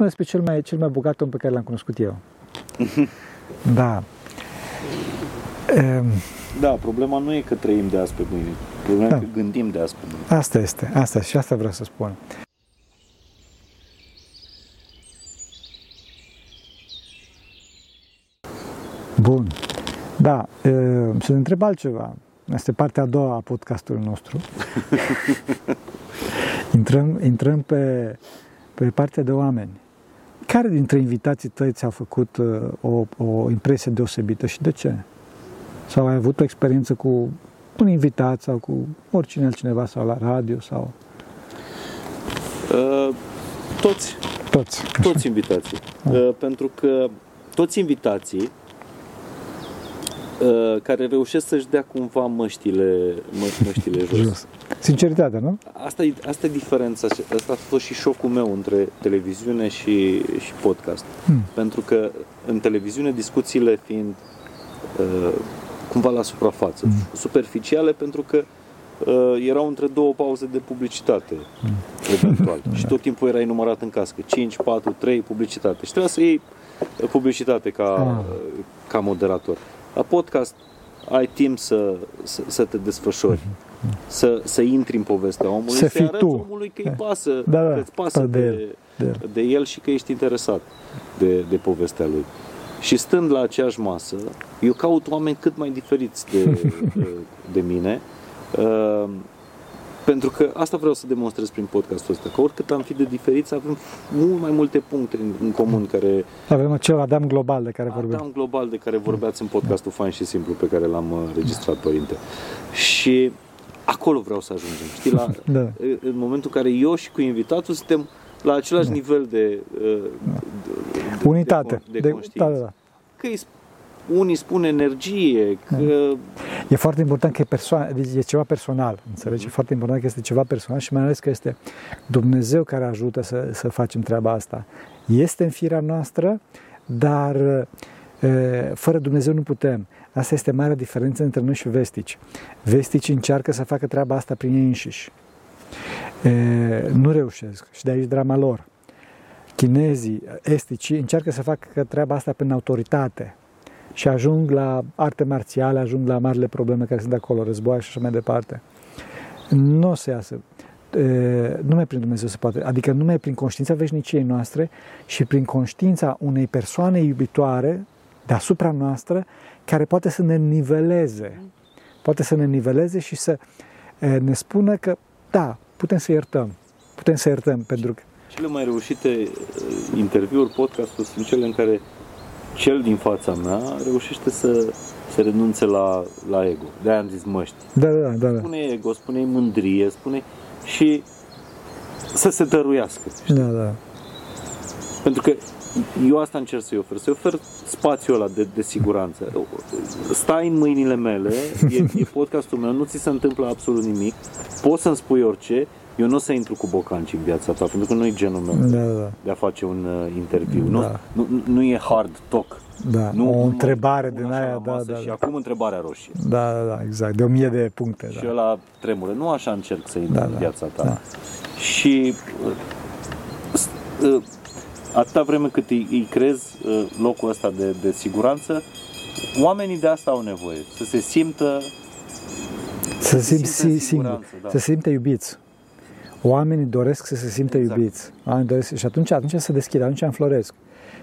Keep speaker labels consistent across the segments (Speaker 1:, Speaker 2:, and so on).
Speaker 1: spun despre cel mai, cel mai bogat om pe care l-am cunoscut eu. da.
Speaker 2: Um, da, problema nu e că trăim de azi pe mâine, problema da. e că gândim de azi pe mâine.
Speaker 1: Asta este, asta și asta vreau să spun. Bun. Da, să ne întreb altceva. Asta e partea a doua a podcastului nostru. intrăm, intrăm pe, pe partea de oameni. Care dintre invitații tăi ți-a făcut uh, o, o impresie deosebită și de ce? Sau ai avut o experiență cu un invitat sau cu oricine altcineva sau la radio sau...
Speaker 2: Uh, toți.
Speaker 1: Toți.
Speaker 2: Toți invitații. Ah. Uh, pentru că toți invitații Uh, care reușesc să-și dea cumva măștile, mă, măștile jos. jos.
Speaker 1: Sinceritatea, nu?
Speaker 2: Asta e, asta e diferența. Asta a fost și șocul meu între televiziune și, și podcast. Hmm. Pentru că în televiziune discuțiile fiind uh, cumva la suprafață, hmm. superficiale, pentru că uh, erau între două pauze de publicitate, hmm. eventual. și tot timpul era enumerat în cască. 5, 4, 3, publicitate. Și trebuia să iei publicitate ca, ah. ca moderator. La podcast ai timp să, să, să te desfășori, să, să intri în povestea omului, să fii tu. omului că îi pasă, da, da, că îți pasă de, de, de, de el și că ești interesat de, de povestea lui. Și stând la aceeași masă, eu caut oameni cât mai diferiți de, de, de mine, uh, pentru că asta vreau să demonstrez prin podcastul ăsta, că oricât am fi de diferiți, avem mult mai multe puncte în, în comun care...
Speaker 1: Avem acel Adam global de care vorbim.
Speaker 2: Adam global de care vorbeați în podcastul Fain și Simplu pe care l-am uh, registrat, părinte. Și acolo vreau să ajungem, știi, la, da. în momentul în care eu și cu invitatul suntem la același da. nivel de, uh,
Speaker 1: de, de unitate, de, de, de conștiință. Da, da, da.
Speaker 2: Că e unii spun energie, că...
Speaker 1: E foarte important că e, persoană, deci e ceva personal, înțelegi? E foarte important că este ceva personal și mai ales că este Dumnezeu care ajută să, să facem treaba asta. Este în firea noastră, dar fără Dumnezeu nu putem. Asta este marea diferență între noi și vestici. Vestici încearcă să facă treaba asta prin ei înșiși. Nu reușesc și de aici drama lor. Chinezii, estici, încearcă să facă treaba asta prin autoritate, și ajung la arte marțiale, ajung la marile probleme care sunt acolo, război și așa mai departe. Nu o să iasă. Numai prin Dumnezeu se poate, adică numai prin conștiința veșniciei noastre și prin conștiința unei persoane iubitoare deasupra noastră care poate să ne niveleze. Poate să ne niveleze și să ne spună că da, putem să iertăm. Putem să iertăm pentru că
Speaker 2: cele mai reușite interviuri, podcasturi sunt cele în care cel din fața mea reușește să, să renunțe la, la ego. De-aia am zis măști.
Speaker 1: Da, da, da. da.
Speaker 2: Spune ego, spune mândrie, spune și să se dăruiască.
Speaker 1: Știi? Da, da.
Speaker 2: Pentru că eu asta încerc să-i ofer, să-i ofer spațiul ăla de, de siguranță. Stai în mâinile mele, e, e podcastul meu, nu ți se întâmplă absolut nimic, poți să-mi spui orice, eu nu o să intru cu bocanci în viața ta, pentru că nu e genul meu da, da. de a face un uh, interviu. Da. Nu, nu, nu e hard talk.
Speaker 1: Da, nu, o întrebare din aia, da, da,
Speaker 2: Și
Speaker 1: da.
Speaker 2: acum întrebarea roșie.
Speaker 1: Da, da, da, exact, de o mie de puncte.
Speaker 2: Și
Speaker 1: da.
Speaker 2: ăla tremură. Nu așa încerc să intru da, în viața ta. Da. Și uh, uh, atâta vreme cât îi, îi crezi uh, locul ăsta de, de siguranță, oamenii de asta au nevoie. Să se simtă
Speaker 1: să se simtă, simtă, da. să se simtă iubiți. Oamenii doresc să se simtă exact. iubiți. Oamenii doresc, și atunci, atunci se deschid, atunci înfloresc.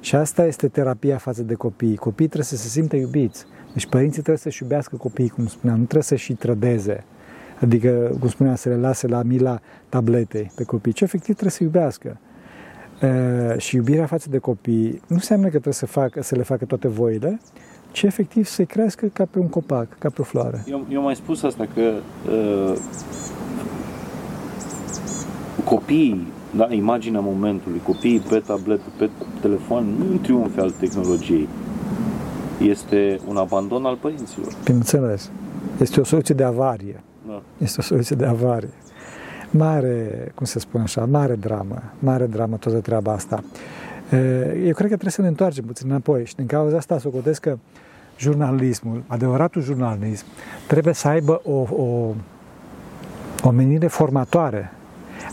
Speaker 1: Și asta este terapia față de copii. Copiii trebuie să se simtă iubiți. Deci părinții trebuie să-și iubească copiii, cum spuneam, nu trebuie să-și trădeze. Adică, cum spuneam, să le lase la mila tabletei pe copii, ci efectiv trebuie să iubească. E, și iubirea față de copii nu înseamnă că trebuie să, facă, să le facă toate voile, ci efectiv să-i crească ca pe un copac, ca pe o floare.
Speaker 2: Eu, eu mai spus asta, că uh, copiii, da, imaginea momentului, copiii pe tabletă, pe telefon, nu un triumf al tehnologiei. Este un abandon al părinților.
Speaker 1: Bineînțeles. Este o soluție de avarie. Da. Este o soluție de avarie. Mare, cum se spune așa, mare dramă, mare dramă toată treaba asta. Eu cred că trebuie să ne întoarcem puțin înapoi și din cauza asta să o că jurnalismul, adevăratul jurnalism, trebuie să aibă o, o, o menire formatoare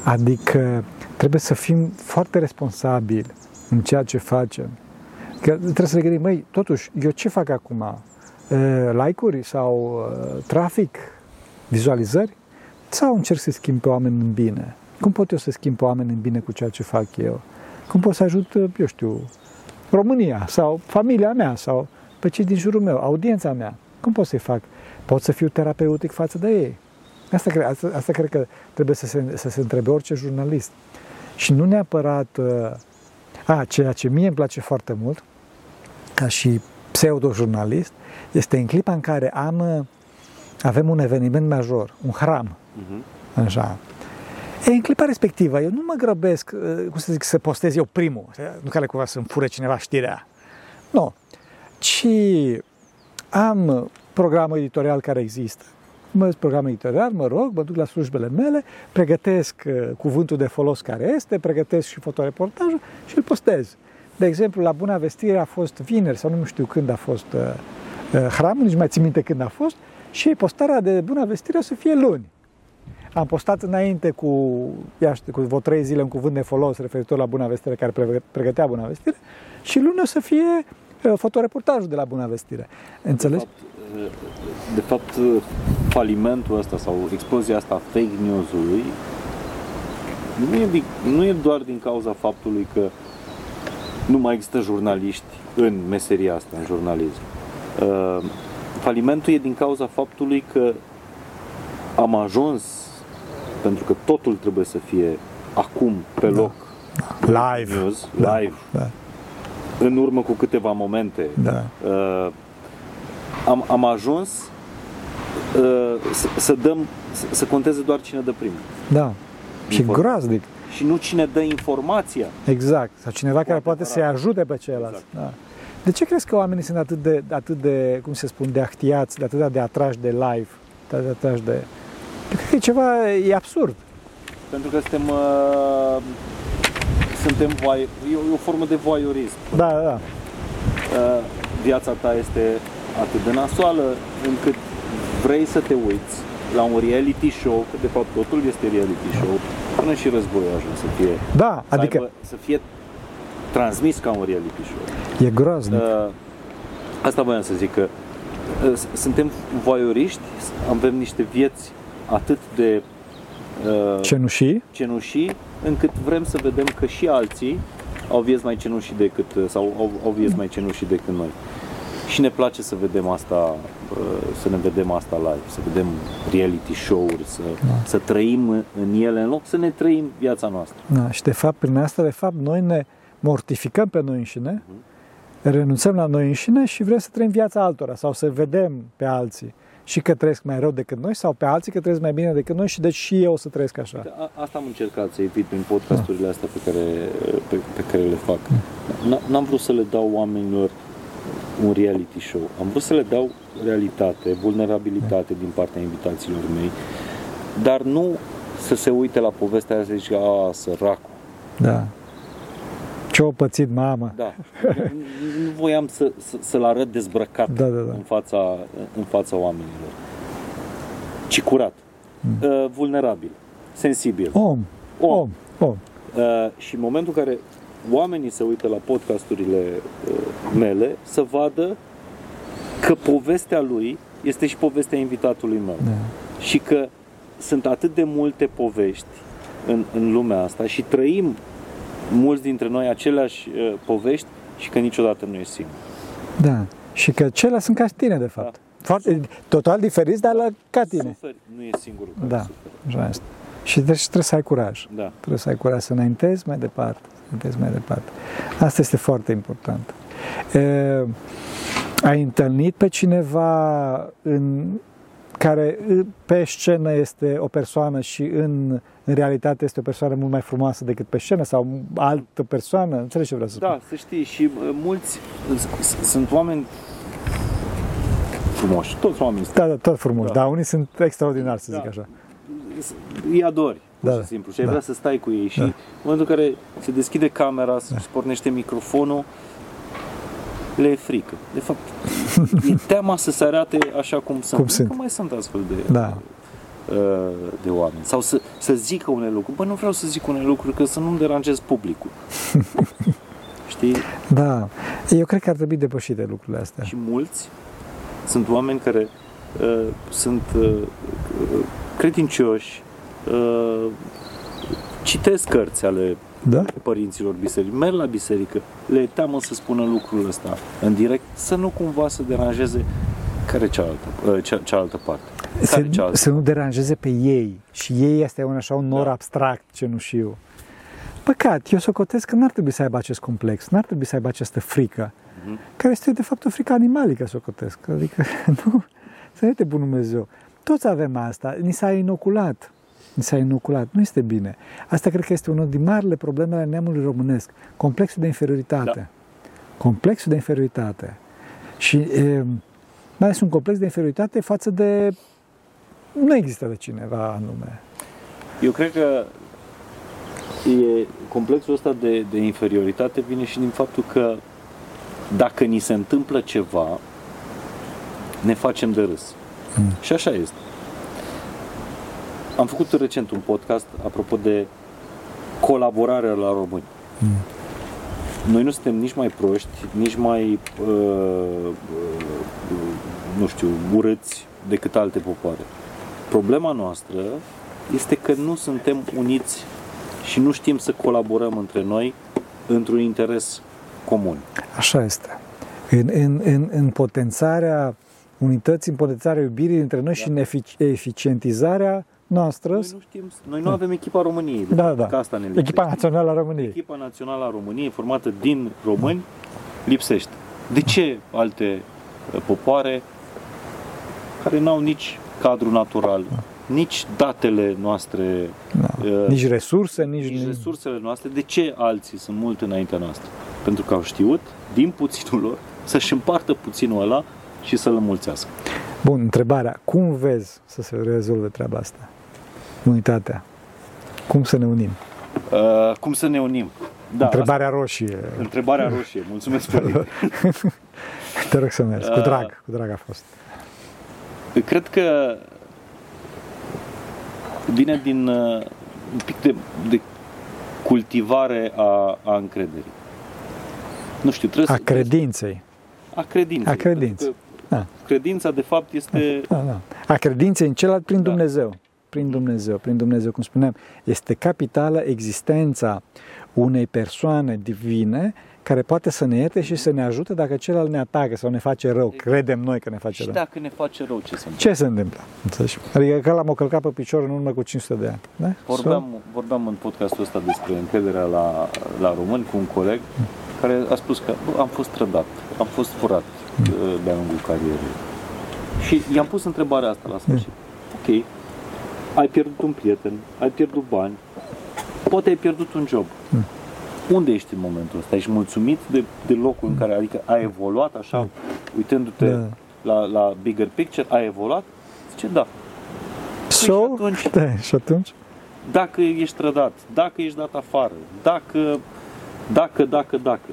Speaker 1: Adică trebuie să fim foarte responsabili în ceea ce facem. Că trebuie să ne gândim, măi, totuși, eu ce fac acum? Like-uri sau trafic, vizualizări? Sau încerc să schimb pe oameni în bine? Cum pot eu să schimb pe oameni în bine cu ceea ce fac eu? Cum pot să ajut, eu știu, România sau familia mea sau pe cei din jurul meu, audiența mea? Cum pot să-i fac? Pot să fiu terapeutic față de ei? Asta, cred, asta, asta cred că trebuie să se, să se întrebe orice jurnalist. Și nu neapărat... Uh, a, ceea ce mie îmi place foarte mult, ca și pseudo-jurnalist, este în clipa în care am, uh, avem un eveniment major, un hram, uh-huh. așa. E, în clipa respectivă, eu nu mă grăbesc, uh, cum să zic, să postez eu primul, nu care cumva să-mi fure cineva știrea. Nu. Ci am programul editorial care există. Mă program editorial, mă rog, mă duc la slujbele mele, pregătesc uh, cuvântul de folos care este, pregătesc și fotoreportajul și îl postez. De exemplu, la Buna Vestire a fost vineri sau nu știu când a fost uh, uh, hramul, nici mai țin minte când a fost, și postarea de Buna Vestire o să fie luni. Am postat înainte cu, ia știu, cu vreo trei zile un cuvânt de folos referitor la Buna Vestire care pregătea Buna Vestire și luni o să fie uh, fotoreportajul de la Buna Vestire. Înțelegi?
Speaker 2: De fapt, de fapt, falimentul ăsta sau explozia asta fake news-ului nu e, nu e doar din cauza faptului că nu mai există jurnaliști în meseria asta, în jurnalism. Uh, falimentul e din cauza faptului că am ajuns, pentru că totul trebuie să fie acum, pe da. loc,
Speaker 1: live,
Speaker 2: news, da. live, da. în urmă cu câteva momente.
Speaker 1: Da. Uh,
Speaker 2: am, am ajuns uh, să, să dăm, să, să conteze doar cine dă primul.
Speaker 1: Da. Și groaznic.
Speaker 2: Și nu cine dă informația.
Speaker 1: Exact. Sau cineva poate care poate să-i ajute pe ceilalți. Exact. Da. De ce crezi că oamenii sunt atât de, atât de, cum se spun, de ahtiați, de atât de atrași de live, de atrași de... Cred că e ceva, e absurd.
Speaker 2: Pentru că suntem, uh, suntem voi, e, o, e o formă de voyeurism.
Speaker 1: Da, da, da.
Speaker 2: Uh, viața ta este atât de nasoală încât vrei să te uiți la un reality show, că de fapt totul este reality show, până și războiul ajuns să fie.
Speaker 1: Da, să adică... Aibă,
Speaker 2: să fie transmis ca un reality show.
Speaker 1: E groaznic. Uh,
Speaker 2: asta voiam să zic că uh, suntem voioriști, avem niște vieți atât de
Speaker 1: uh, cenușii?
Speaker 2: cenușii, încât vrem să vedem că și alții au vieți mai cenușii decât, sau au, au vieți mai cenușii decât noi. Și ne place să vedem asta, uh, să ne vedem asta live, să vedem reality show-uri, să, da. să trăim în ele, în loc să ne trăim viața noastră.
Speaker 1: Da, și de fapt, prin asta, de fapt, noi ne mortificăm pe noi înșine, uh-huh. renunțăm la noi înșine și vrem să trăim viața altora sau să vedem pe alții și că trăiesc mai rău decât noi sau pe alții că trăiesc mai bine decât noi și deci și eu o să trăiesc așa.
Speaker 2: A, asta am încercat să evit prin podcasturile da. astea pe care, pe, pe care le fac. Da. N-am vrut să le dau oamenilor un reality show. Am vrut să le dau realitate, vulnerabilitate din partea invitațiilor mei, dar nu să se uite la povestea aia să zice, a, săracul.
Speaker 1: Da. Ce-o pățit mama.
Speaker 2: Da. Nu, nu voiam să, să, să-l arăt dezbrăcat da, da, da. În, fața, în fața oamenilor. Ci curat. Mm. Uh, vulnerabil. Sensibil.
Speaker 1: Om. Om. Om. Om.
Speaker 2: Uh, și în momentul în care oamenii se uită la podcasturile uh, mele să vadă că povestea lui este și povestea invitatului meu. Da. Și că sunt atât de multe povești în, în lumea asta și trăim mulți dintre noi aceleași uh, povești și că niciodată nu e singur.
Speaker 1: Da. Și că cele sunt ca tine, de fapt. Da. Foarte, total diferiți, dar la, ca tine.
Speaker 2: Suferi, nu e singurul care
Speaker 1: da. Așa este. Și deci trebuie să ai curaj.
Speaker 2: Da.
Speaker 1: Trebuie să ai curaj să înaintezi mai departe vedeți mai departe. Asta este foarte important. E, ai întâlnit pe cineva în care pe scenă este o persoană și în, în realitate este o persoană mult mai frumoasă decât pe scenă sau altă persoană? Înțelegi ce vreau să
Speaker 2: da,
Speaker 1: spun?
Speaker 2: Da, să știi, și mulți sunt oameni frumoși, toți oamenii
Speaker 1: Da, da, tot frumoși, da. dar unii sunt extraordinari, să da. zic așa.
Speaker 2: Îi adori pur da, și simplu. Și ai da. vrea să stai cu ei. Și da. în momentul în care se deschide camera, se da. pornește microfonul, le e frică. De fapt, e teama să se arate așa cum sunt. Cum sunt. Că mai sunt astfel de,
Speaker 1: da.
Speaker 2: uh, de oameni. Sau să, să zică unele lucruri. Bă, nu vreau să zic unele lucruri, că să nu-mi deranjez publicul. Știi?
Speaker 1: Da. Eu cred că ar trebui depășite lucrurile astea.
Speaker 2: Și mulți sunt oameni care uh, sunt uh, credincioși, uh, citesc cărți ale
Speaker 1: Da?
Speaker 2: părinților biserici, merg la biserică, le teamă să spună lucrul ăsta în direct, să nu cumva să deranjeze care cealaltă, uh, cea, cealaltă parte. Care
Speaker 1: Să,
Speaker 2: cealaltă?
Speaker 1: să nu deranjeze pe ei. Și ei este un așa un nor
Speaker 2: Da.
Speaker 1: abstract, cenușiu. Păcat, eu socotesc că n-ar trebui să aibă acest complex, n-ar trebui să aibă această frică,
Speaker 2: Mhm.
Speaker 1: care este de fapt o frică animalică, socotesc. Adică, nu, să nu te bun Dumnezeu. Toți avem asta, ni s-a inoculat. Ni s-a inoculat, nu este bine. Asta cred că este unul din marile probleme ale neamului românesc. Complexul de inferioritate.
Speaker 2: Da.
Speaker 1: Complexul de inferioritate. Și e, mai ales un complex de inferioritate față de... Nu există de cineva anume.
Speaker 2: Eu cred că e, complexul ăsta de, de inferioritate vine și din faptul că dacă ni se întâmplă ceva, ne facem de râs.
Speaker 1: Mm.
Speaker 2: Și așa este. Am făcut recent un podcast apropo de colaborarea la români.
Speaker 1: Mm.
Speaker 2: Noi nu suntem nici mai proști, nici mai, uh, uh, nu știu, urâți decât alte popoare. Problema noastră este că nu suntem uniți și nu știm să colaborăm între noi într-un interes comun.
Speaker 1: Așa este. În, în, în, în potențarea unității, în potențarea iubirii dintre noi și în efic- eficientizarea noastră,
Speaker 2: Noi nu știm, noi nu avem echipa României. de
Speaker 1: Da,
Speaker 2: fapt,
Speaker 1: da.
Speaker 2: Că asta ne lipsește.
Speaker 1: echipa națională a României.
Speaker 2: Echipa națională a României, formată din români, lipsește. De ce alte uh, popoare care n-au nici cadru natural, nici datele noastre,
Speaker 1: Da.
Speaker 2: uh,
Speaker 1: Nici resurse, nici...
Speaker 2: nici resursele noastre, de ce alții sunt mult înaintea noastră? Pentru că au știut, din puținul lor, să-și împartă puținul ăla și să-l înmulțească.
Speaker 1: Bun, întrebarea. Cum vezi să se rezolve treaba asta? Unitatea. Cum să ne unim?
Speaker 2: Uh, cum să ne unim? Da,
Speaker 1: Întrebarea roșie.
Speaker 2: asta- întrebarea roșie. Mulțumesc, Părinte.
Speaker 1: Te rog să mergi. Cu
Speaker 2: Uh,
Speaker 1: drag. Cu drag a fost.
Speaker 2: Cred că vine din uh, un pic de, de cultivare a, a încrederii. Nu știu, trebuie
Speaker 1: A
Speaker 2: să...
Speaker 1: credinței.
Speaker 2: A credinței.
Speaker 1: A credinței.
Speaker 2: Pentru că
Speaker 1: Da.
Speaker 2: Credința, de fapt, este...
Speaker 1: Da, da. A credinței în celălalt prin
Speaker 2: Da.
Speaker 1: Dumnezeu. Prin Dumnezeu, prin Dumnezeu, cum spuneam, este capitală existența unei persoane divine care poate să ne ierte și să ne ajute dacă celălalt ne atacă sau ne face rău. Credem noi că ne face
Speaker 2: Și
Speaker 1: rău.
Speaker 2: dacă ne face rău, ce se întâmplă?
Speaker 1: Ce se întâmplă? Înțelegi? Adică că l-am călcat pe picior în urmă cu 500 de ani. Da?
Speaker 2: Vorbeam, vorbeam în podcastul ăsta despre încrederea la, la români cu un coleg care a spus că bă, am fost trădat, am fost furat uh, de-a lungul carierei. Și i-am pus întrebarea asta la sfârșit. Ok, ai pierdut un prieten, ai pierdut bani, poate ai pierdut un job. Unde ești în momentul ăsta? Ești mulțumit de, de locul în care, adică ai evoluat așa, uitându-te
Speaker 1: Da.
Speaker 2: la, la bigger picture, ai evoluat? Zice, da.
Speaker 1: So,
Speaker 2: și atunci-
Speaker 1: da, și atunci?
Speaker 2: dacă ești trădat, dacă ești dat afară, dacă, dacă, dacă, dacă,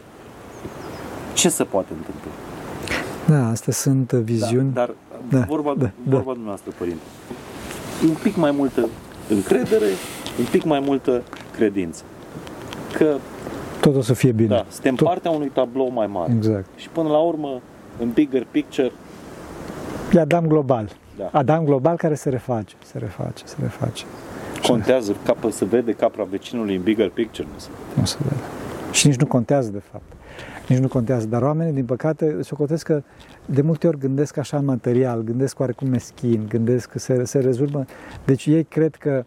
Speaker 2: ce se poate întâmpla?
Speaker 1: Da, astea sunt viziuni.
Speaker 2: Da, dar
Speaker 1: Da,
Speaker 2: vorba,
Speaker 1: da,
Speaker 2: vorba dumneavoastră, părinte, un pic mai multă încredere, un pic mai multă credință. Că,
Speaker 1: Tot o să fie bine.
Speaker 2: da, suntem
Speaker 1: Tot-
Speaker 2: partea unui tablou mai mare.
Speaker 1: Exact.
Speaker 2: Și până la urmă, în bigger picture,
Speaker 1: E Adam global.
Speaker 2: Da.
Speaker 1: Adam global care se reface, se reface, se reface.
Speaker 2: contează, capă, se vede capra vecinului în bigger picture. Nu se
Speaker 1: Nu se vede. Și nici nu contează, de fapt. Nici nu contează. Dar oamenii, din păcate, socotesc că de multe ori gândesc așa material, gândesc oarecum meschin, gândesc că se, se rezolvă. Deci ei cred că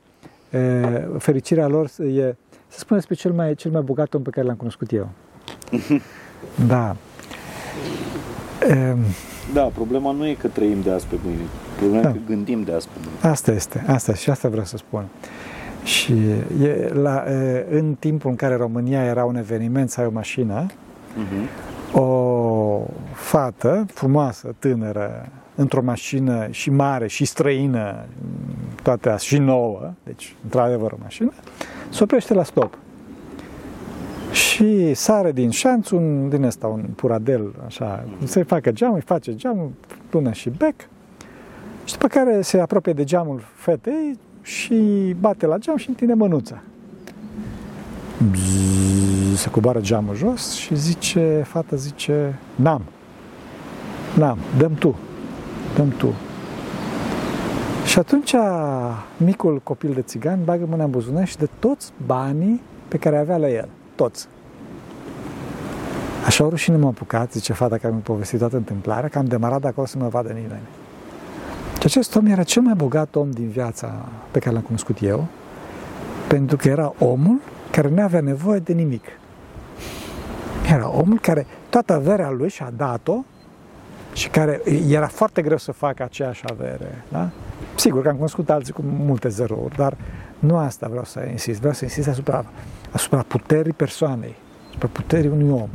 Speaker 1: e, fericirea lor e, să spun despre cel mai, cel mai bogat om pe care l-am cunoscut eu. Da. E,
Speaker 2: Da, problema nu e că trăim de azi pe mâine. Problema
Speaker 1: Da.
Speaker 2: e că gândim de azi pe mâine.
Speaker 1: Asta este, asta și asta vreau să spun. Și e, la, e, în timpul în care România era un eveniment să ai o mașină,
Speaker 2: Uh-huh.
Speaker 1: o fată frumoasă, tânără, într-o mașină și mare și străină, toate astea, și nouă, deci într-adevăr o mașină, se oprește la stop. Și sare din șanț un, din ăsta, un puradel, așa, să-i facă geamul, îi face geamul, lună și bec. Și după care se apropie de geamul fetei și bate la geam și întinde mânuța. Bzzz, se coboară geamul jos și zice, fata zice, n-am. N-am, dăm tu. Dăm tu. Și atunci micul copil de țigan bagă mâna în buzunar și de toți banii pe care avea la el. Toți. Așa o rușine m-a apucat, zice fata care mi-a povestit toată întâmplarea, că am demarat de acolo să mă vadă nimeni. Și acest om era cel mai bogat om din viața pe care l-am cunoscut eu, pentru că era omul care nu avea nevoie de nimic. Era omul care toată averea lui și-a dat-o și care era foarte greu să facă aceeași avere. Da? Sigur că am cunoscut alții cu multe zerouri, dar nu asta vreau să insist. Vreau să insist asupra, asupra puterii persoanei, asupra puterii unui om,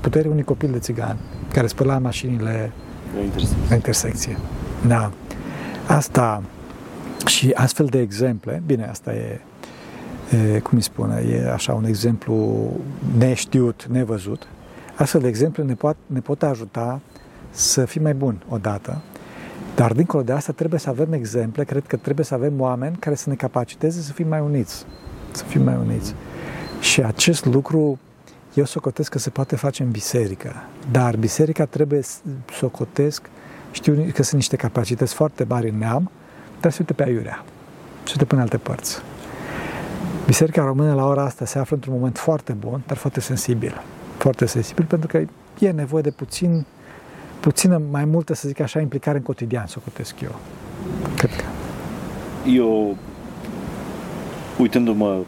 Speaker 1: puterii unui copil de țigan care spăla mașinile
Speaker 2: La intersecție.
Speaker 1: la intersecție. Da. Asta și astfel de exemple, bine, asta e, e cum îi spune, e așa un exemplu neștiut, nevăzut. Astfel de exemple ne pot, ne pot ajuta să fim mai buni odată, dar dincolo de asta trebuie să avem exemple, cred că trebuie să avem oameni care să ne capaciteze să fim mai uniți. Să fim mai uniți. Și acest lucru eu socotesc că se poate face în biserică, dar biserica trebuie să socotesc, știu că sunt niște capacități foarte mari în neam, dar se uite pe aiurea, se uite până alte părți. Biserica română la ora asta se află într-un moment foarte bun, dar foarte sensibil. Foarte sensibil pentru că e nevoie de puțin, puțină mai multă, să zic așa, implicare în cotidian, socotesc eu. Cred că.
Speaker 2: Eu, uitându-mă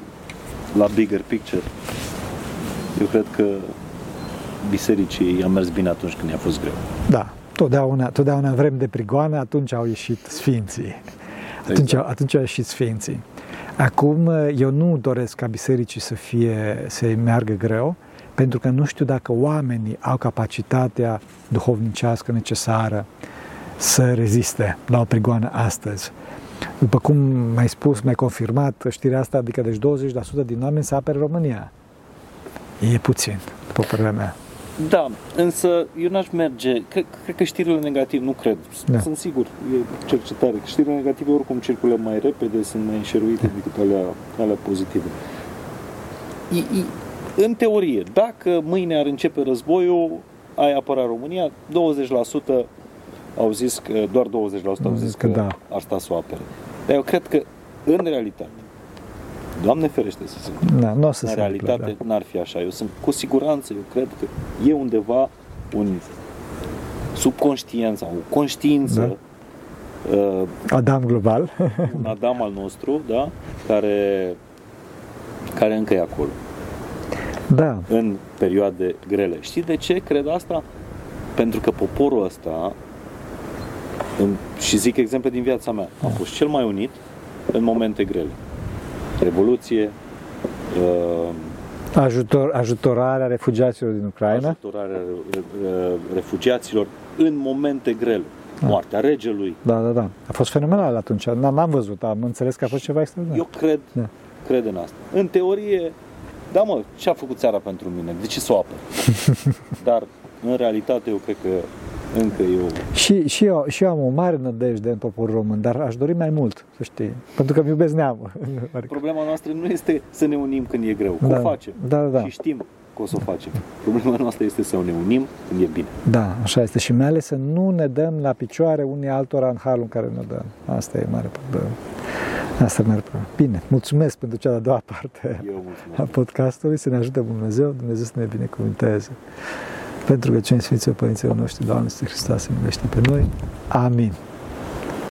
Speaker 2: la bigger picture, eu cred că bisericii a mers bine atunci când i-a fost greu.
Speaker 1: Da, totdeauna, totdeauna în vreme de prigoană, atunci au ieșit sfinții. Atunci,
Speaker 2: Exact.
Speaker 1: atunci au ieșit sfinții. Acum, eu nu doresc ca bisericii să fie, să meargă greu, pentru că nu știu dacă oamenii au capacitatea duhovnicească necesară să reziste la o prigoană astăzi. După cum mai spus, mai confirmat știrea asta, adică deci 20% din oameni să apere România. E puțin, după părerea mea.
Speaker 2: Da, însă eu n-aș merge, cred, cred că știrile negative, nu cred,
Speaker 1: Da.
Speaker 2: sunt sigur, e cercetare, că știrile negative oricum circulă mai repede, sunt mai înșeruite decât alea, alea pozitive. I, i, în teorie, dacă mâine ar începe războiul, ai apăra România, 20% au zis că, doar 20% au zis că,
Speaker 1: că da.
Speaker 2: ar sta să o apere. Dar eu cred că, în realitate, Doamne ferește să se întâmple,
Speaker 1: Da, nu o să
Speaker 2: în
Speaker 1: se
Speaker 2: realitate
Speaker 1: întâmple,
Speaker 2: n-ar fi așa. Eu sunt cu siguranță, eu cred că e undeva un subconștient sau o conștiință, uh,
Speaker 1: da. Adam global.
Speaker 2: un Adam al nostru, da, care, care încă e acolo,
Speaker 1: da,
Speaker 2: în perioade grele. Știți de ce cred asta? Pentru că poporul ăsta, în, și zic exemple din viața mea, a fost cel mai unit în momente grele. Revoluție, uh,
Speaker 1: ajutor, ajutorarea refugiaților din Ucraina.
Speaker 2: ajutorarea re- re- refugiaților în momente grele. Moartea regelui.
Speaker 1: Da, da, da. A fost fenomenal atunci. N-am, n-am văzut, am înțeles că a fost ceva extraordinar.
Speaker 2: Eu cred,
Speaker 1: Da.
Speaker 2: cred în asta. În teorie, da mă, ce a făcut țara pentru mine? De ce să o apăr? Dar, în realitate, eu cred că încă eu...
Speaker 1: Și, și, eu, și eu am o mare nădejde în poporul român, dar aș dori mai mult, să știi. Pentru că îmi iubesc neamul. Adică,
Speaker 2: Problema noastră nu este să ne unim când e greu. Că
Speaker 1: Da.
Speaker 2: o facem.
Speaker 1: Da, da, da.
Speaker 2: Și știm că o să o facem. Problema noastră este să ne unim când e bine.
Speaker 1: Da, așa este. Și mai ales să nu ne dăm la picioare unii altora în halul în care ne dăm. Asta e mare problemă. Asta e mare problemă. Bine, mulțumesc pentru cea de-a doua parte
Speaker 2: Eu mulțumesc.
Speaker 1: a podcastului. Să ne ajute Dumnezeu, Dumnezeu să ne binecuvânteze. Pentru că cei Sfinții Părinților noștri, Doamne, Iisuse Hristos, să miluiește pe noi. Amin.